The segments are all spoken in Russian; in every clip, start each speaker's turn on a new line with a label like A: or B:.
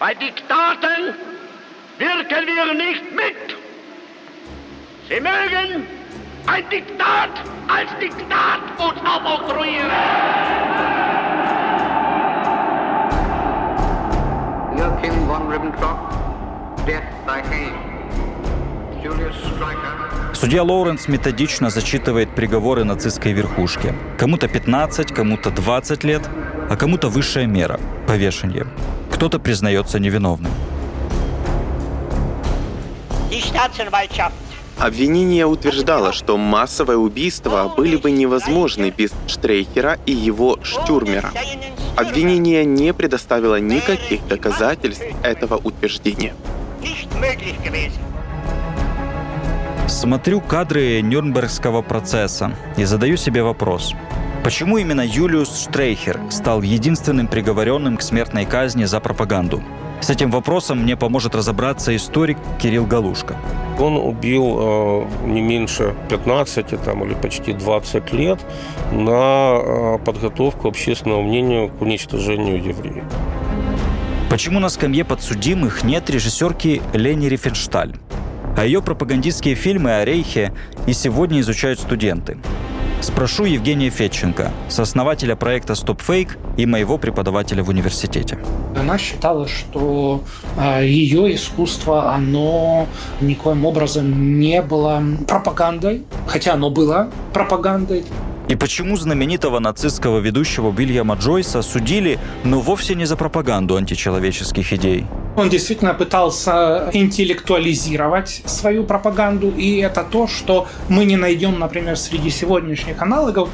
A: Bei Diktaten wirken wir nicht mit. Sie mögen ein Diktat als Diktat uns aufoktroyieren.
B: Joachim von Ribbentrop, death thy hand.
C: Судья Лоуренс методично зачитывает приговоры нацистской верхушки. Кому-то 15, кому-то 20 лет, а кому-то высшая мера – повешение. Кто-то признается невиновным.
D: Обвинение утверждало, что массовые убийства были бы невозможны без Штрейхера и его Штюрмера. Обвинение не предоставило никаких доказательств этого утверждения.
C: Смотрю кадры Нюрнбергского процесса и задаю себе вопрос. Почему именно Юлиус Штрейхер стал единственным приговоренным к смертной казни за пропаганду? С этим вопросом мне поможет разобраться историк Кирилл Галушка.
E: Он убил э, не меньше 15 там, или почти 20 лет на э, подготовку общественного мнения к уничтожению евреев.
C: Почему на скамье подсудимых нет режиссерки Лени Рифеншталь? А ее пропагандистские фильмы о Рейхе и сегодня изучают студенты. Спрошу Евгения Федченко, сооснователя проекта «Стоп Фейк» и моего преподавателя в университете.
F: Она считала, что а, ее искусство, оно никоим образом не было пропагандой, хотя оно было пропагандой.
C: И почему знаменитого нацистского ведущего Уильяма Джойса судили, но вовсе не за пропаганду античеловеческих идей?
F: Он действительно пытался интеллектуализировать свою пропаганду, и это то, что мы не найдем, например, среди сегодняшних аналогов.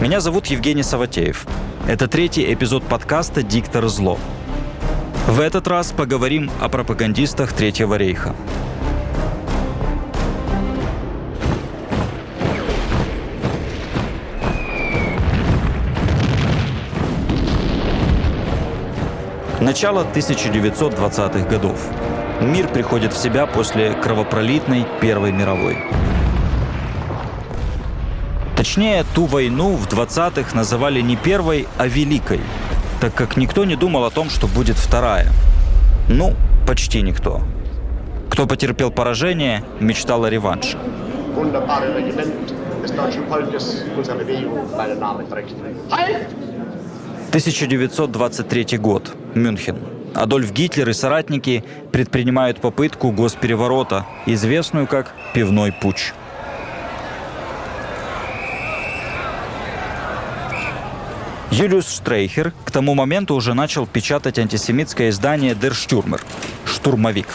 C: Меня зовут Евгений Саватеев. Это третий эпизод подкаста «Диктор зло». В этот раз поговорим о пропагандистах Третьего рейха. Начало 1920-х годов. Мир приходит в себя после кровопролитной Первой мировой. Точнее, ту войну в 20-х называли не первой, а великой, так как никто не думал о том, что будет вторая. Ну, почти никто. Кто потерпел поражение, мечтал о реванше.
A: Halt!
C: 1923 год. Мюнхен. Адольф Гитлер и соратники предпринимают попытку госпереворота, известную как «пивной путч». Юлиус Штрейхер к тому моменту уже начал печатать антисемитское издание «Дер Штюрмер» – «Штурмовик».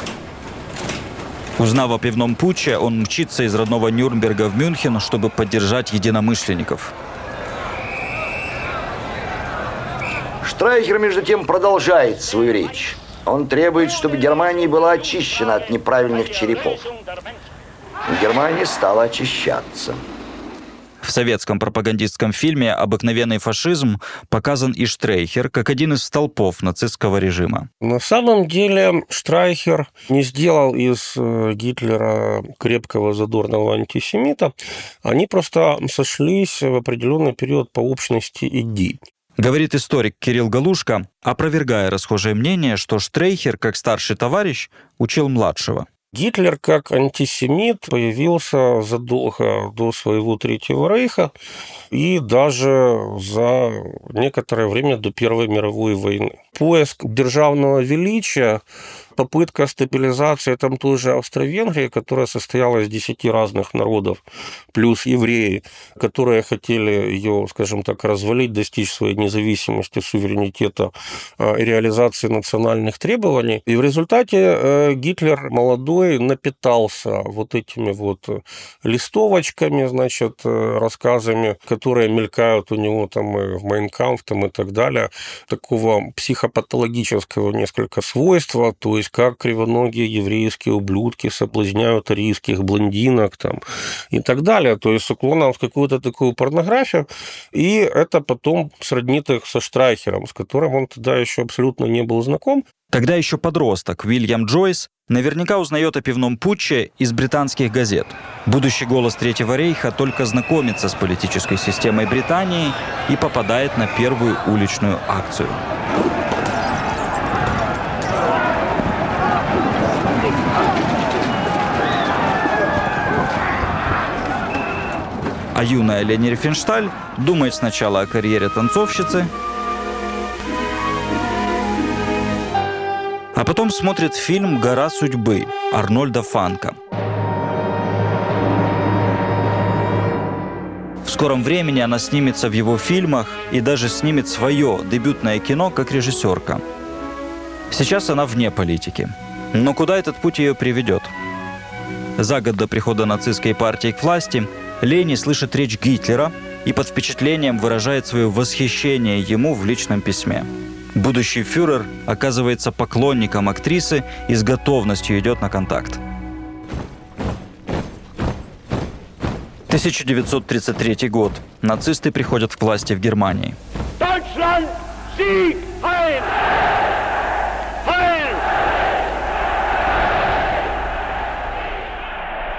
C: Узнав о пивном путче, он мчится из родного Нюрнберга в Мюнхен, чтобы поддержать единомышленников.
G: Штрайхер, между тем, продолжает свою речь. Он требует, чтобы Германия была очищена от неправильных черепов. Германия стала очищаться.
C: В советском пропагандистском фильме «Обыкновенный фашизм» показан и Штрейхер как один из столпов нацистского режима.
E: На самом деле Штрайхер не сделал из э, Гитлера крепкого задорного антисемита. Они просто сошлись в определенный период по общности идей.
C: Говорит историк Кирилл Галушка, опровергая расхожее мнение, что Штрейхер, как старший товарищ, учил младшего.
E: Гитлер как антисемит появился задолго до своего Третьего Рейха и даже за некоторое время до Первой мировой войны. Поиск державного величия, попытка стабилизации там той же Австро-Венгрии, которая состояла из десяти разных народов, плюс евреи, которые хотели ее, скажем так, развалить, достичь своей независимости, суверенитета э, и реализации национальных требований. И в результате э, Гитлер молодой напитался вот этими вот листовочками, значит, э, рассказами, которые мелькают у него там и в Майнкамф там и так далее, такого психопатологического несколько свойства, то есть как кривоногие еврейские ублюдки соблазняют арийских блондинок там и так далее, то есть с уклоном в какую-то такую порнографию, и это потом сроднит их со Штрайхером, с которым он тогда еще абсолютно не был знаком,
C: Тогда еще подросток Уильям Джойс наверняка узнает о пивном путче из британских газет. Будущий голос Третьего рейха только знакомится с политической системой Британии и попадает на первую уличную акцию. А юная Лени Рифеншталь думает сначала о карьере танцовщицы, а потом смотрит фильм «Гора судьбы» Арнольда Фанка. В скором времени она снимется в его фильмах и даже снимет свое дебютное кино как режиссерка. Сейчас она вне политики. Но куда этот путь ее приведет? За год до прихода нацистской партии к власти Лени слышит речь Гитлера и под впечатлением выражает свое восхищение ему в личном письме. Будущий фюрер оказывается поклонником актрисы и с готовностью идет на контакт. 1933 год. Нацисты приходят к власти в Германии.
H: Deutschland, Sieg,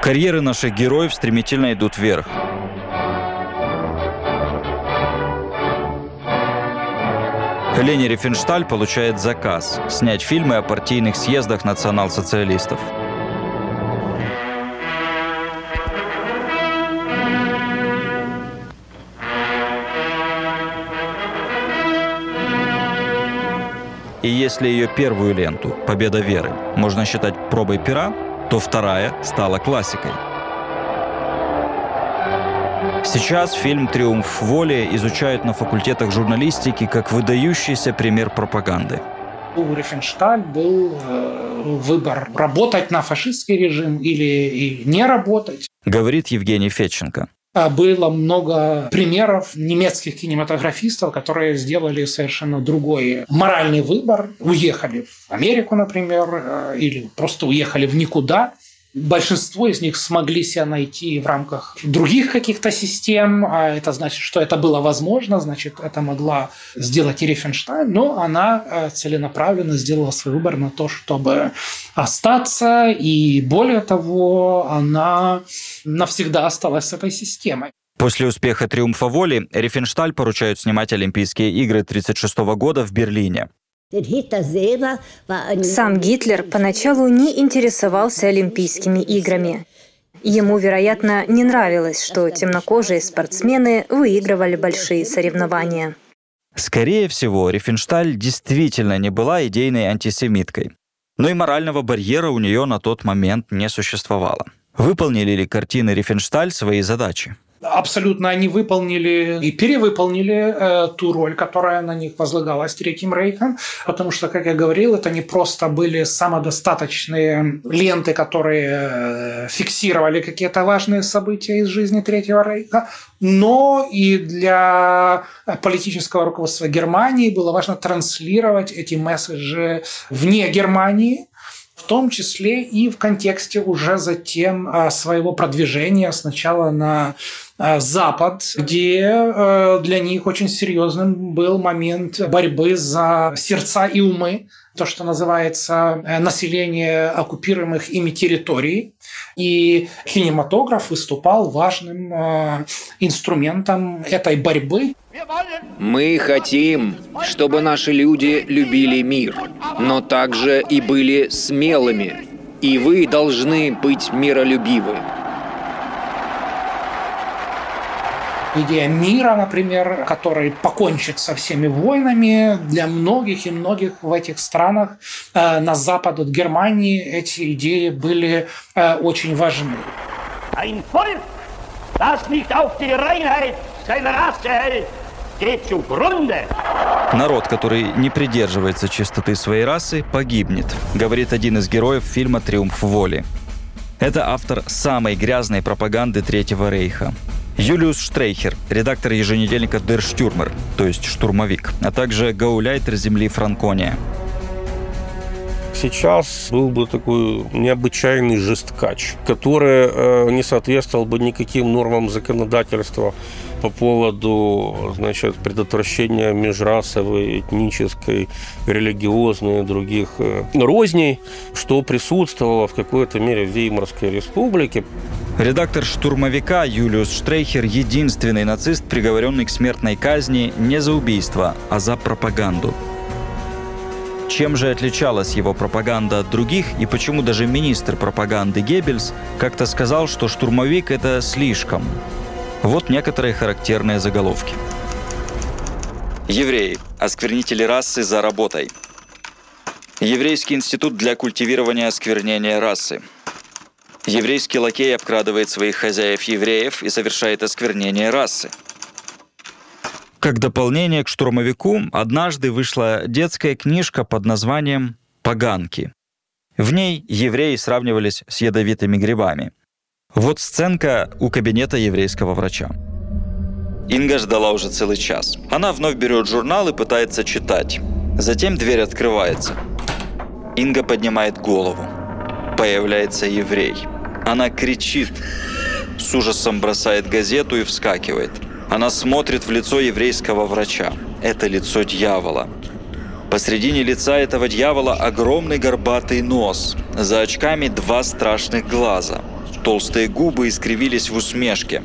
C: Карьеры наших героев стремительно идут вверх. Лени Рифеншталь получает заказ снять фильмы о партийных съездах национал-социалистов. И если ее первую ленту «Победа веры» можно считать пробой пера, то вторая стала классикой. Сейчас фильм «Триумф воли» изучают на факультетах журналистики как выдающийся пример пропаганды.
F: У Рифеншталь был э, выбор работать на фашистский режим или не работать.
C: Говорит Евгений Федченко.
F: А Было много примеров немецких кинематографистов, которые сделали совершенно другой моральный выбор. Уехали в Америку, например, э, или просто уехали в никуда. Большинство из них смогли себя найти в рамках других каких-то систем. А это значит, что это было возможно, значит, это могла сделать и Рифенштайн, но она э, целенаправленно сделала свой выбор на то, чтобы остаться, и более того, она навсегда осталась с этой системой.
C: После успеха «Триумфа воли» Рифеншталь поручают снимать Олимпийские игры 1936 года в Берлине.
I: Сам Гитлер поначалу не интересовался Олимпийскими играми. Ему, вероятно, не нравилось, что темнокожие спортсмены выигрывали большие соревнования.
C: Скорее всего, Рифеншталь действительно не была идейной антисемиткой. Но и морального барьера у нее на тот момент не существовало. Выполнили ли картины Рифеншталь свои задачи?
F: Абсолютно они выполнили и перевыполнили э, ту роль, которая на них возлагалась Третьим Рейхом, потому что, как я говорил, это не просто были самодостаточные ленты, которые э, фиксировали какие-то важные события из жизни Третьего Рейха, но и для политического руководства Германии было важно транслировать эти месседжи вне Германии, в том числе и в контексте уже затем а, своего продвижения сначала на Запад, где э, для них очень серьезным был момент борьбы за сердца и умы, то, что называется э, население оккупируемых ими территорий. И кинематограф выступал важным э, инструментом этой борьбы.
J: Мы хотим, чтобы наши люди любили мир, но также и были смелыми. И вы должны быть миролюбивы.
F: Идея мира, например, который покончит со всеми войнами, для многих и многих в этих странах э, на запад от Германии эти идеи были э, очень важны.
H: Ein Volk, das nicht auf die Reinheit seiner Rasse hält, geht zugrunde.
C: Народ, который не придерживается чистоты своей расы, погибнет, говорит один из героев фильма «Триумф воли». Это автор самой грязной пропаганды Третьего Рейха. Юлиус Штрейхер, редактор еженедельника Der Stürmer, то есть штурмовик, а также гауляйтер земли Франкония.
E: Сейчас был бы такой необычайный жесткач, который э, не соответствовал бы никаким нормам законодательства по поводу значит, предотвращения межрасовой, этнической, религиозной и других э, розней, что присутствовало в какой-то мере в Веймарской республике.
C: Редактор «Штурмовика» Юлиус Штрейхер – единственный нацист, приговоренный к смертной казни не за убийство, а за пропаганду. Чем же отличалась его пропаганда от других и почему даже министр пропаганды Геббельс как-то сказал, что штурмовик – это слишком? Вот некоторые характерные заголовки. Евреи. Осквернители расы за работой. Еврейский институт для культивирования осквернения расы. Еврейский лакей обкрадывает своих хозяев-евреев и совершает осквернение расы. Как дополнение к штурмовику однажды вышла детская книжка под названием «Поганки». В ней евреи сравнивались с ядовитыми грибами. Вот сценка у кабинета еврейского врача. Инга ждала уже целый час. Она вновь берет журнал и пытается читать. Затем дверь открывается. Инга поднимает голову. Появляется еврей. Она кричит. С ужасом бросает газету и вскакивает – она смотрит в лицо еврейского врача. Это лицо дьявола. Посредине лица этого дьявола огромный горбатый нос. За очками два страшных глаза. Толстые губы искривились в усмешке.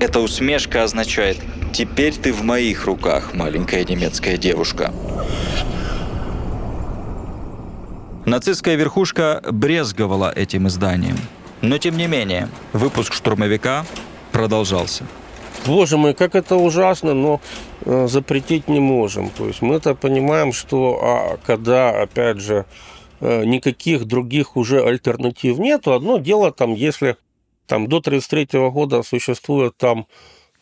C: Эта усмешка означает «Теперь ты в моих руках, маленькая немецкая девушка». Нацистская верхушка брезговала этим изданием. Но тем не менее, выпуск «Штурмовика» продолжался.
E: Боже мой, как это ужасно, но э, запретить не можем. То есть мы-то понимаем, что а, когда, опять же, никаких других уже альтернатив нету, одно дело там, если там до 1933 года существует там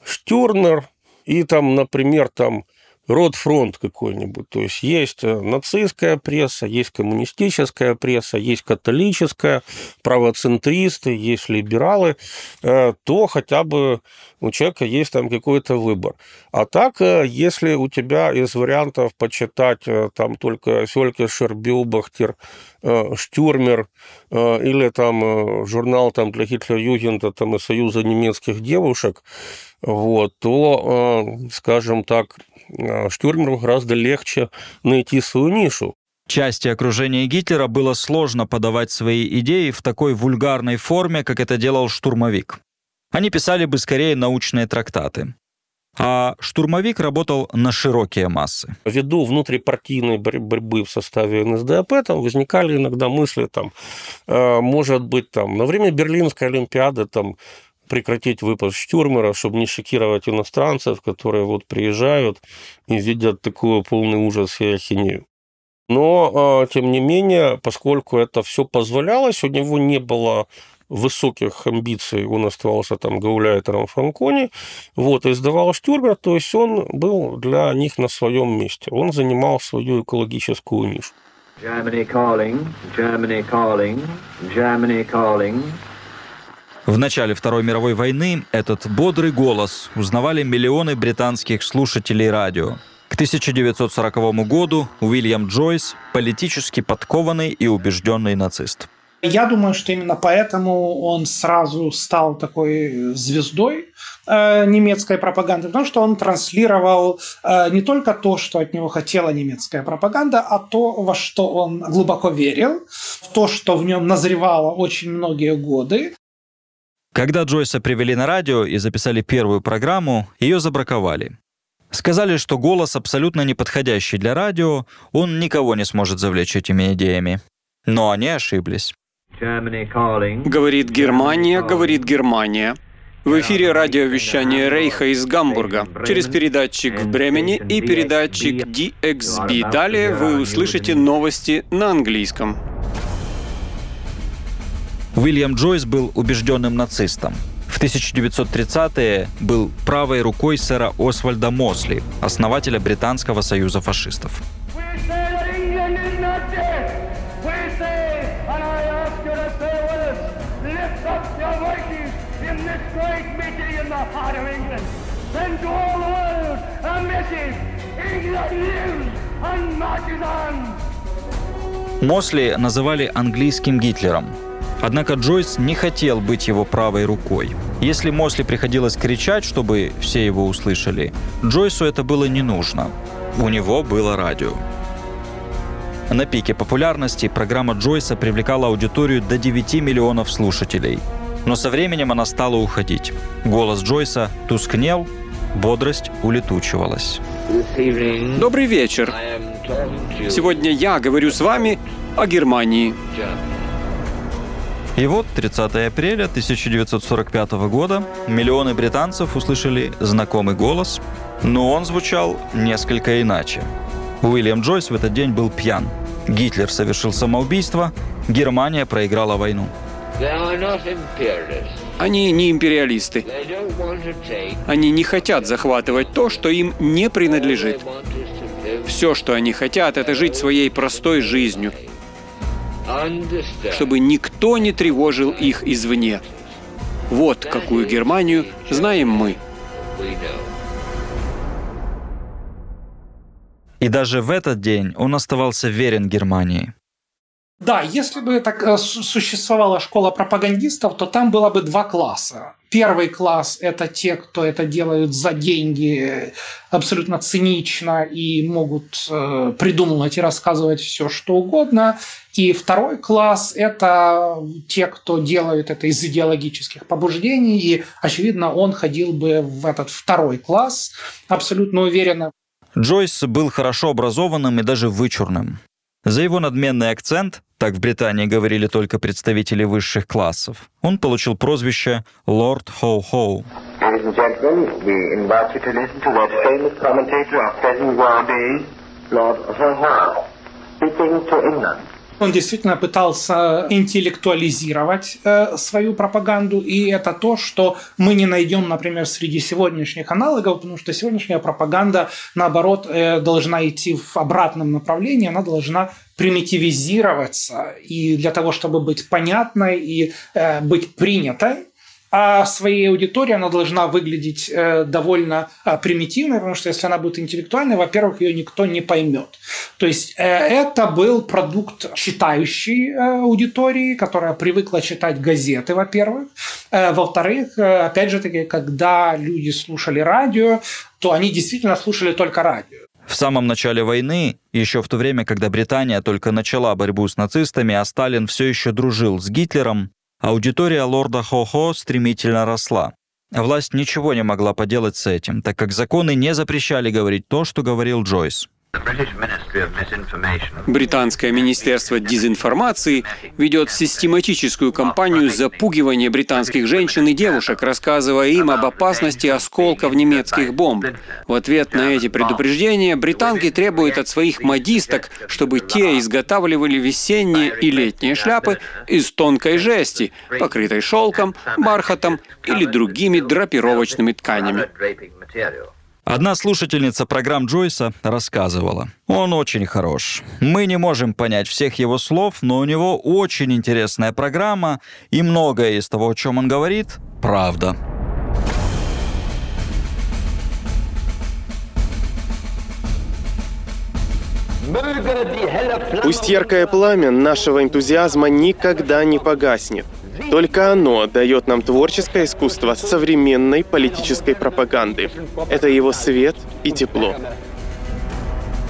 E: Штюрнер и там, например, там род-фронт какой-нибудь. То есть есть э, нацистская пресса, есть коммунистическая пресса, есть католическая, правоцентристы, есть либералы, э, то хотя бы у человека есть там какой-то выбор. А так, э, если у тебя из вариантов почитать там только Фелькишер, Билбахтер, Штюрмер или там журнал там для Гитлер-Югенда там и Союза немецких девушек, вот, то, скажем так, Э, Штюрмеру гораздо легче найти свою нишу.
C: Части окружения Гитлера было сложно подавать свои идеи в такой вульгарной форме, как это делал штурмовик. Они писали бы скорее научные трактаты. А штурмовик работал на широкие массы.
E: Ввиду внутрипартийной борьбы в составе НСДАП там возникали иногда мысли, там, э, может быть, там, на время Берлинской Олимпиады там, прекратить выпуск Штюрмера, чтобы не шокировать иностранцев, которые вот приезжают и видят такую полный ужас и ахинею. Но, а, тем не менее, поскольку это все позволялось, у него не было высоких амбиций, он оставался там гауляйтером Франкони, вот, и издавал Штюрмер, то есть он был для них на своем месте, он занимал свою экологическую нишу. Germany calling, Germany calling,
C: Germany calling, в начале Второй мировой войны этот бодрый голос узнавали миллионы британских слушателей радио. К 1940 году Уильям Джойс – политически подкованный и убежденный нацист.
F: Я думаю, что именно поэтому он сразу стал такой звездой э, немецкой пропаганды, потому что он транслировал э, не только то, что от него хотела немецкая пропаганда, а то, во что он глубоко верил, в то, что в нем назревало очень многие годы.
C: Когда Джойса привели на радио и записали первую программу, ее забраковали. Сказали, что голос абсолютно неподходящий для радио, он никого не сможет завлечь этими идеями. Но они ошиблись.
K: Говорит Германия, говорит Германия. В эфире радиовещание Рейха из Гамбурга через передатчик в Бремени и передатчик DXB. Далее вы услышите новости на английском.
C: Уильям Джойс был убежденным нацистом. В 1930-е был правой рукой сэра Освальда Мосли, основателя Британского союза фашистов. Мосли называли английским Гитлером, Однако Джойс не хотел быть его правой рукой. Если Мосли приходилось кричать, чтобы все его услышали, Джойсу это было не нужно. У него было радио. На пике популярности программа Джойса привлекала аудиторию до 9 миллионов слушателей. Но со временем она стала уходить. Голос Джойса тускнел, бодрость улетучивалась.
K: Добрый вечер. Сегодня я говорю с вами о Германии.
C: И вот 30 апреля 1945 года миллионы британцев услышали знакомый голос, но он звучал несколько иначе. Уильям Джойс в этот день был пьян. Гитлер совершил самоубийство, Германия проиграла войну.
K: Они не империалисты. Они не хотят захватывать то, что им не принадлежит. Все, что они хотят, это жить своей простой жизнью, чтобы никто не тревожил их извне. Вот какую Германию знаем мы.
C: И даже в этот день он оставался верен Германии.
F: Да, если бы так э, существовала школа пропагандистов, то там было бы два класса. Первый класс – это те, кто это делают за деньги, абсолютно цинично и могут э, придумывать и рассказывать все, что угодно. И второй класс – это те, кто делают это из идеологических побуждений. И, очевидно, он ходил бы в этот второй класс абсолютно уверенно.
C: Джойс был хорошо образованным и даже вычурным. За его надменный акцент, так в Британии говорили только представители высших классов, он получил прозвище «Лорд Хоу-Хоу».
F: Speaking to England. Он действительно пытался интеллектуализировать э, свою пропаганду, и это то, что мы не найдем, например, среди сегодняшних аналогов, потому что сегодняшняя пропаганда, наоборот, э, должна идти в обратном направлении, она должна примитивизироваться, и для того, чтобы быть понятной и э, быть принятой, а своей аудитории она должна выглядеть э, довольно э, примитивной, потому что если она будет интеллектуальной, во-первых, ее никто не поймет. То есть э, это был продукт читающей аудитории, которая привыкла читать газеты, во-первых. Во-вторых, опять же таки, когда люди слушали радио, то они действительно слушали только радио.
C: В самом начале войны, еще в то время, когда Британия только начала борьбу с нацистами, а Сталин все еще дружил с Гитлером, Аудитория лорда Хо-Хо стремительно росла. Власть ничего не могла поделать с этим, так как законы не запрещали говорить то, что говорил Джойс.
K: Британское министерство дезинформации ведет систематическую кампанию запугивания британских женщин и девушек, рассказывая им об опасности осколков немецких бомб. В ответ на эти предупреждения британки требуют от своих модисток, чтобы те изготавливали весенние и летние шляпы из тонкой жести, покрытой шелком, бархатом или другими драпировочными тканями.
C: Одна слушательница программ Джойса рассказывала. Он очень хорош. Мы не можем понять всех его слов, но у него очень интересная программа, и многое из того, о чем он говорит, правда.
D: Пусть яркое пламя нашего энтузиазма никогда не погаснет. Только оно дает нам творческое искусство современной политической пропаганды. Это его свет и тепло.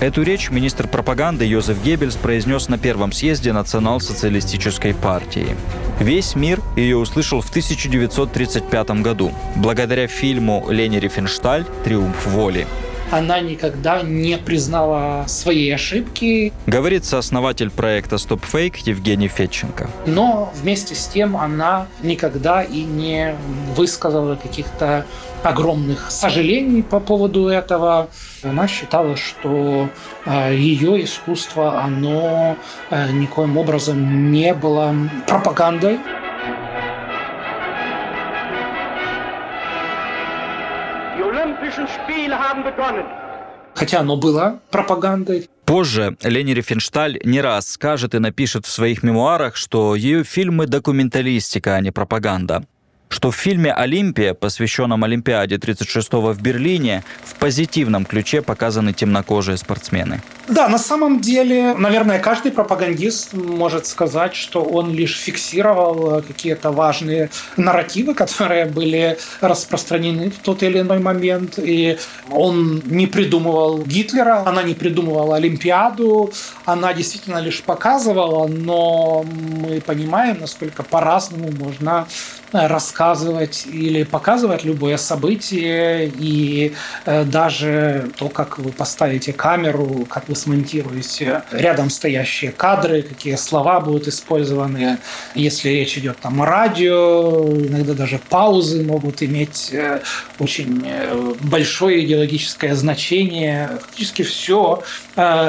C: Эту речь министр пропаганды Йозеф Геббельс произнес на первом съезде Национал-социалистической партии. Весь мир ее услышал в 1935 году, благодаря фильму Лени Рифеншталь «Триумф воли»
F: она никогда не признала своей ошибки.
C: Говорит сооснователь проекта Stop Fake Евгений Федченко.
F: Но вместе с тем она никогда и не высказала каких-то огромных сожалений по поводу этого. Она считала, что э, ее искусство, оно э, никоим образом не было пропагандой. Хотя оно было пропагандой.
C: Позже Лени Рифеншталь не раз скажет и напишет в своих мемуарах, что ее фильмы – документалистика, а не пропаганда что в фильме «Олимпия», посвященном Олимпиаде 36-го в Берлине, в позитивном ключе показаны темнокожие спортсмены.
F: Да, на самом деле, наверное, каждый пропагандист может сказать, что он лишь фиксировал какие-то важные нарративы, которые были распространены в тот или иной момент, и он не придумывал Гитлера, она не придумывала Олимпиаду, она действительно лишь показывала, но мы понимаем, насколько по-разному можно рассказывать или показывать любое событие, и э, даже то, как вы поставите камеру, как вы смонтируете рядом стоящие кадры, какие слова будут использованы. Если речь идет там о радио, иногда даже паузы могут иметь э, очень э, большое идеологическое значение. Фактически все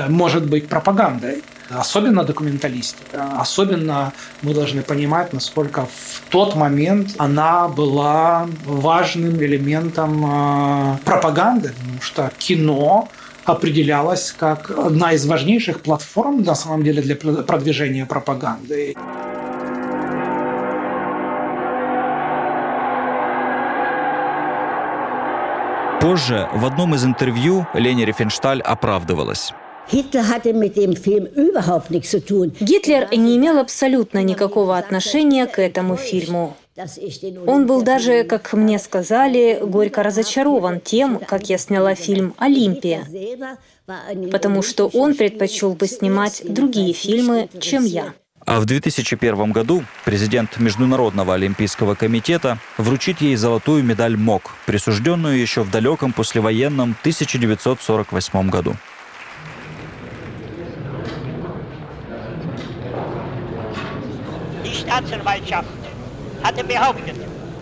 F: может быть пропагандой особенно документалистика. Особенно мы должны понимать, насколько в тот момент она была важным элементом э, пропаганды, потому что кино определялось как одна из важнейших платформ на самом деле для продвижения пропаганды.
C: Позже в одном из интервью Лени Рифеншталь оправдывалась.
I: Гитлер не имел абсолютно никакого отношения к этому фильму. Он был даже, как мне сказали, горько разочарован тем, как я сняла фильм «Олимпия», потому что он предпочел бы снимать другие фильмы, чем я.
C: А в 2001 году президент Международного олимпийского комитета вручит ей золотую медаль МОК, присужденную еще в далеком послевоенном 1948 году.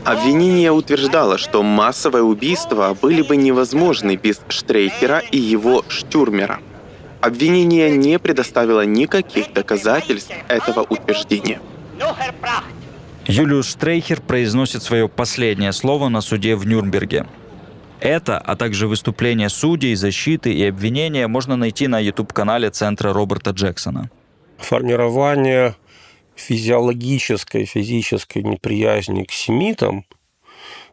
D: Обвинение утверждало, что массовое убийство были бы невозможны без Штрейхера и его Штюрмера. Обвинение не предоставило никаких доказательств этого утверждения.
C: Юлиус Штрейхер произносит свое последнее слово на суде в Нюрнберге. Это, а также выступления судей, защиты и обвинения можно найти на YouTube-канале Центра Роберта Джексона.
E: Формирование физиологической, физической неприязни к семитам,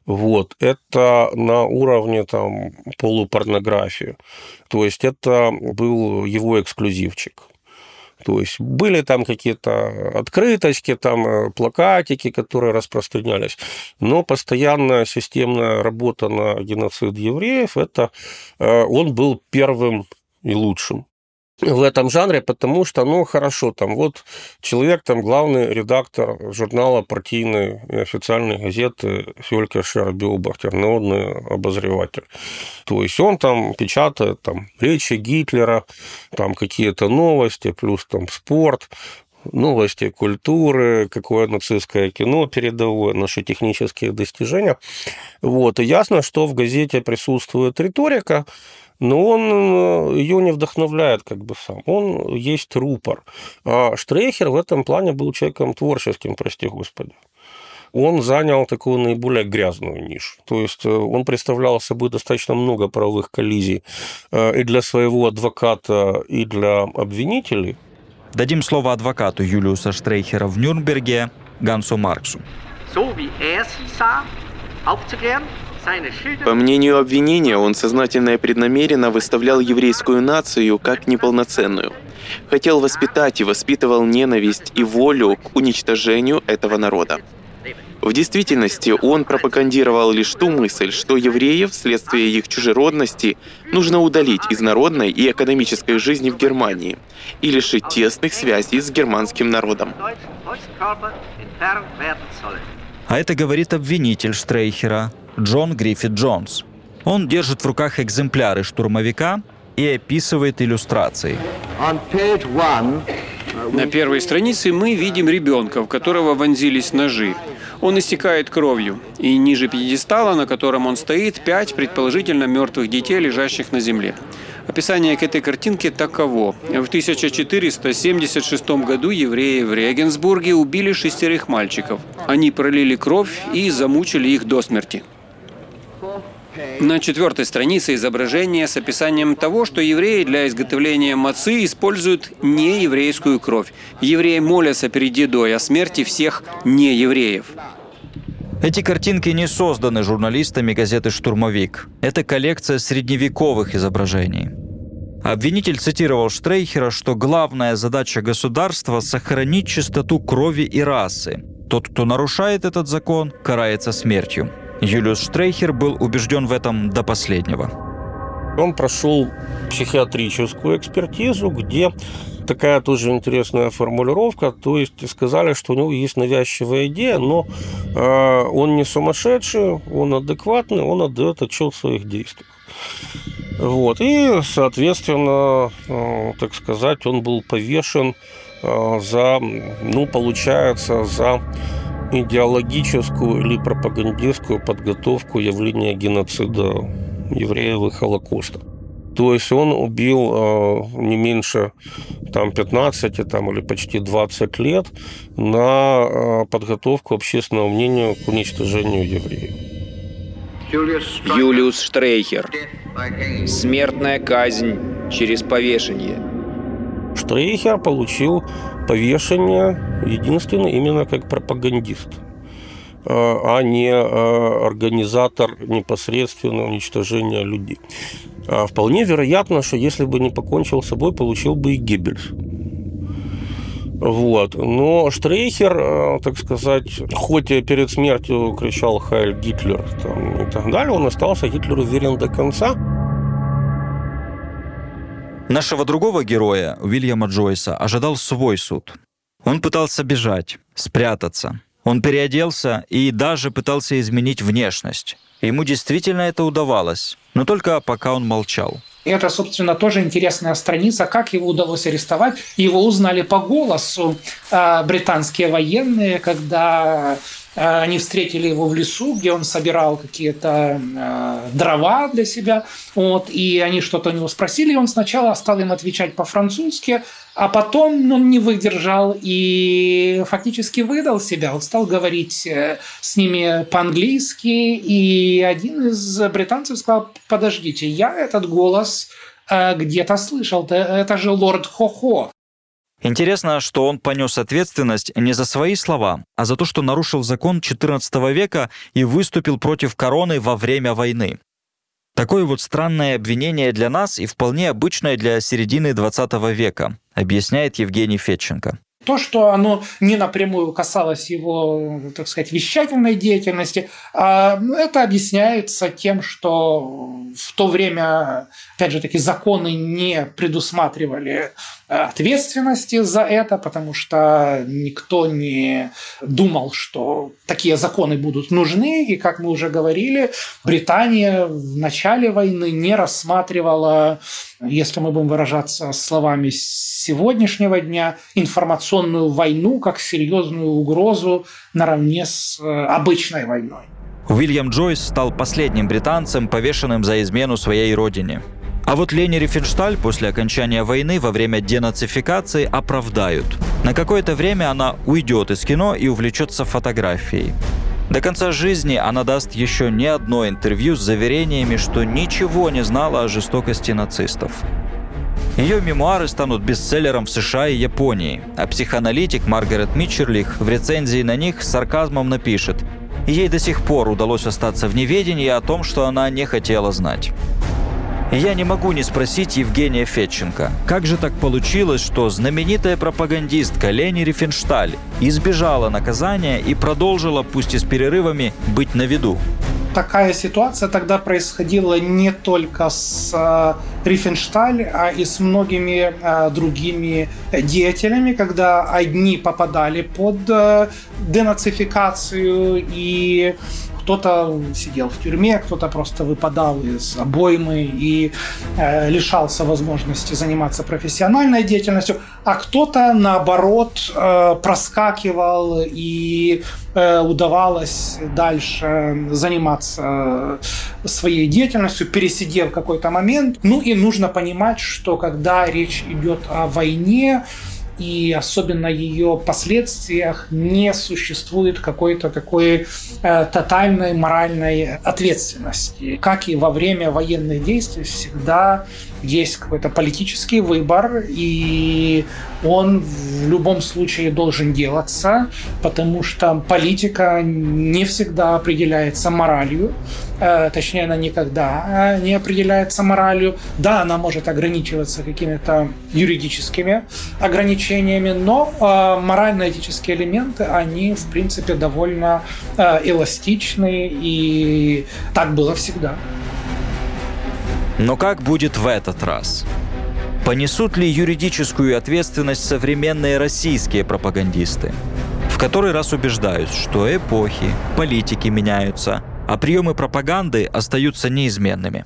E: вот, это на уровне там полупорнографии. То есть это был его эксклюзивчик. То есть были там какие-то открыточки, там э, плакатики, которые распространялись, но постоянная системная работа на геноцид евреев, это э, он был первым и лучшим в этом жанре, потому что, ну, хорошо, там вот человек, там главный редактор журнала партийной и официальной газеты Фелька Шербиубахтер, народный обозреватель. То есть он там печатает там речи Гитлера, там какие-то новости, плюс там спорт, новости культуры, какое нацистское кино передовое, наши технические достижения. Вот. И ясно, что в газете присутствует риторика, но он э, ее не вдохновляет как бы сам. Он есть рупор. А Штрейхер в этом плане был человеком творческим, прости господи он занял такую наиболее грязную нишу. То есть э, он представлял собой достаточно много правовых коллизий э, и для своего адвоката, и для обвинителей.
C: Дадим слово адвокату Юлиуса Штрейхера в Нюрнберге Гансу Марксу. So wie er
D: sah, aufzuklären, по мнению обвинения, он сознательно и преднамеренно выставлял еврейскую нацию как неполноценную. Хотел воспитать и воспитывал ненависть и волю к уничтожению этого народа. В действительности он пропагандировал лишь ту мысль, что евреев вследствие их чужеродности нужно удалить из народной и экономической жизни в Германии и лишить тесных связей с германским народом.
C: А это говорит обвинитель Штрейхера, Джон Гриффит Джонс. Он держит в руках экземпляры штурмовика и описывает иллюстрации.
K: На первой странице мы видим ребенка, в которого вонзились ножи. Он истекает кровью, и ниже пьедестала, на котором он стоит, пять предположительно мертвых детей, лежащих на земле. Описание к этой картинке таково. В 1476 году евреи в Регенсбурге убили шестерых мальчиков. Они пролили кровь и замучили их до смерти. На четвертой странице изображение с описанием того, что евреи для изготовления мацы используют нееврейскую кровь. Евреи молятся перед едой о смерти всех неевреев.
C: Эти картинки не созданы журналистами газеты «Штурмовик». Это коллекция средневековых изображений. Обвинитель цитировал Штрейхера, что главная задача государства – сохранить чистоту крови и расы. Тот, кто нарушает этот закон, карается смертью. Юлиус Штрейхер был убежден в этом до последнего.
E: Он прошел психиатрическую экспертизу, где такая тоже интересная формулировка. То есть сказали, что у него есть навязчивая идея, но э, он не сумасшедший, он адекватный, он отдает отчет в своих действиях. Вот. И, соответственно, э, так сказать, он был повешен э, за, ну, получается, за идеологическую или пропагандистскую подготовку явления геноцида евреев и Холокоста. То есть он убил э, не меньше там, 15 там, или почти 20 лет на э, подготовку общественного мнения к уничтожению евреев.
J: Юлиус Штрейхер. Смертная казнь через повешение.
E: Штрейхер получил повешение единственно именно как пропагандист а не э, организатор непосредственного уничтожения людей. А вполне вероятно, что если бы не покончил с собой, получил бы и Геббельс. Вот. Но Штрейхер, э, так сказать, хоть и перед смертью кричал «Хайль Гитлер» там, и так далее, он остался Гитлеру верен до конца.
C: Нашего другого героя, Уильяма Джойса, ожидал свой суд. Он пытался бежать, спрятаться. Он переоделся и даже пытался изменить внешность. Ему действительно это удавалось, но только пока он молчал.
F: Это, собственно, тоже интересная страница, как его удалось арестовать. Его узнали по голосу а, британские военные, когда они встретили его в лесу, где он собирал какие-то э, дрова для себя. Вот, и они что-то у него спросили, и он сначала стал им отвечать по-французски, а потом он не выдержал и фактически выдал себя. Он стал говорить э, с ними по-английски, и один из британцев сказал, подождите, я этот голос э, где-то слышал, это же лорд Хо-Хо.
C: Интересно, что он понес ответственность не за свои слова, а за то, что нарушил закон XIV века и выступил против короны во время войны. Такое вот странное обвинение для нас и вполне обычное для середины 20 века, объясняет Евгений Федченко.
F: То, что оно не напрямую касалось его, так сказать, вещательной деятельности, а, это объясняется тем, что в то время, опять же таки, законы не предусматривали ответственности за это, потому что никто не думал, что такие законы будут нужны. И, как мы уже говорили, Британия в начале войны не рассматривала, если мы будем выражаться словами сегодняшнего дня, информационную войну как серьезную угрозу наравне с э, обычной войной.
C: Уильям Джойс стал последним британцем, повешенным за измену своей родине. А вот Лени Рифеншталь после окончания войны во время денацификации оправдают. На какое-то время она уйдет из кино и увлечется фотографией. До конца жизни она даст еще не одно интервью с заверениями, что ничего не знала о жестокости нацистов. Ее мемуары станут бестселлером в США и Японии, а психоаналитик Маргарет Митчерлих в рецензии на них с сарказмом напишет «Ей до сих пор удалось остаться в неведении о том, что она не хотела знать». Я не могу не спросить Евгения Фетченко, как же так получилось, что знаменитая пропагандистка Лени Рифеншталь избежала наказания и продолжила, пусть и с перерывами, быть на виду?
F: Такая ситуация тогда происходила не только с э, Рифеншталь, а и с многими э, другими деятелями, когда одни попадали под э, денацификацию и кто-то сидел в тюрьме, кто-то просто выпадал из обоймы и э, лишался возможности заниматься профессиональной деятельностью, а кто-то, наоборот, э, проскакивал и э, удавалось дальше заниматься своей деятельностью, пересидев какой-то момент. Ну и нужно понимать, что когда речь идет о войне, и особенно ее последствиях не существует какой-то такой э, тотальной моральной ответственности. Как и во время военных действий всегда есть какой-то политический выбор, и он в любом случае должен делаться, потому что политика не всегда определяется моралью, э, точнее, она никогда не определяется моралью. Да, она может ограничиваться какими-то юридическими ограничениями, но э, морально-этические элементы, они, в принципе, довольно э, эластичны, и так было всегда.
C: Но как будет в этот раз? Понесут ли юридическую ответственность современные российские пропагандисты? В который раз убеждаюсь, что эпохи, политики меняются, а приемы пропаганды остаются неизменными.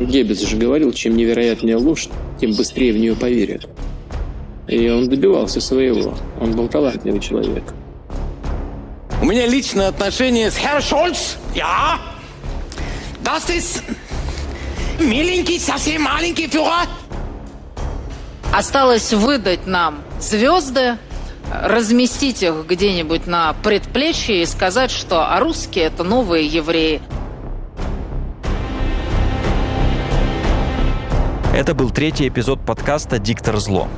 L: Геббельс же говорил, чем невероятнее ложь, тем быстрее в нее поверят. И он добивался своего. Он был талантливый человек.
M: У меня личное отношение с Herr Шольц. Ja, das ist миленький, совсем маленький фюрер.
N: Осталось выдать нам звезды, разместить их где-нибудь на предплечье и сказать, что а русские – это новые евреи.
C: Это был третий эпизод подкаста «Диктор зло».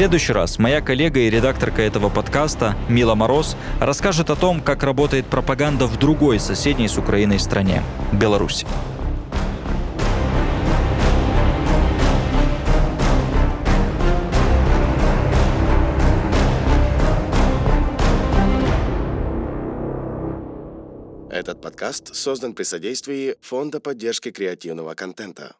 C: Следующий раз моя коллега и редакторка этого подкаста Мила Мороз расскажет о том, как работает пропаганда в другой соседней с Украиной стране – Беларуси.
O: Этот подкаст создан при содействии Фонда поддержки креативного контента.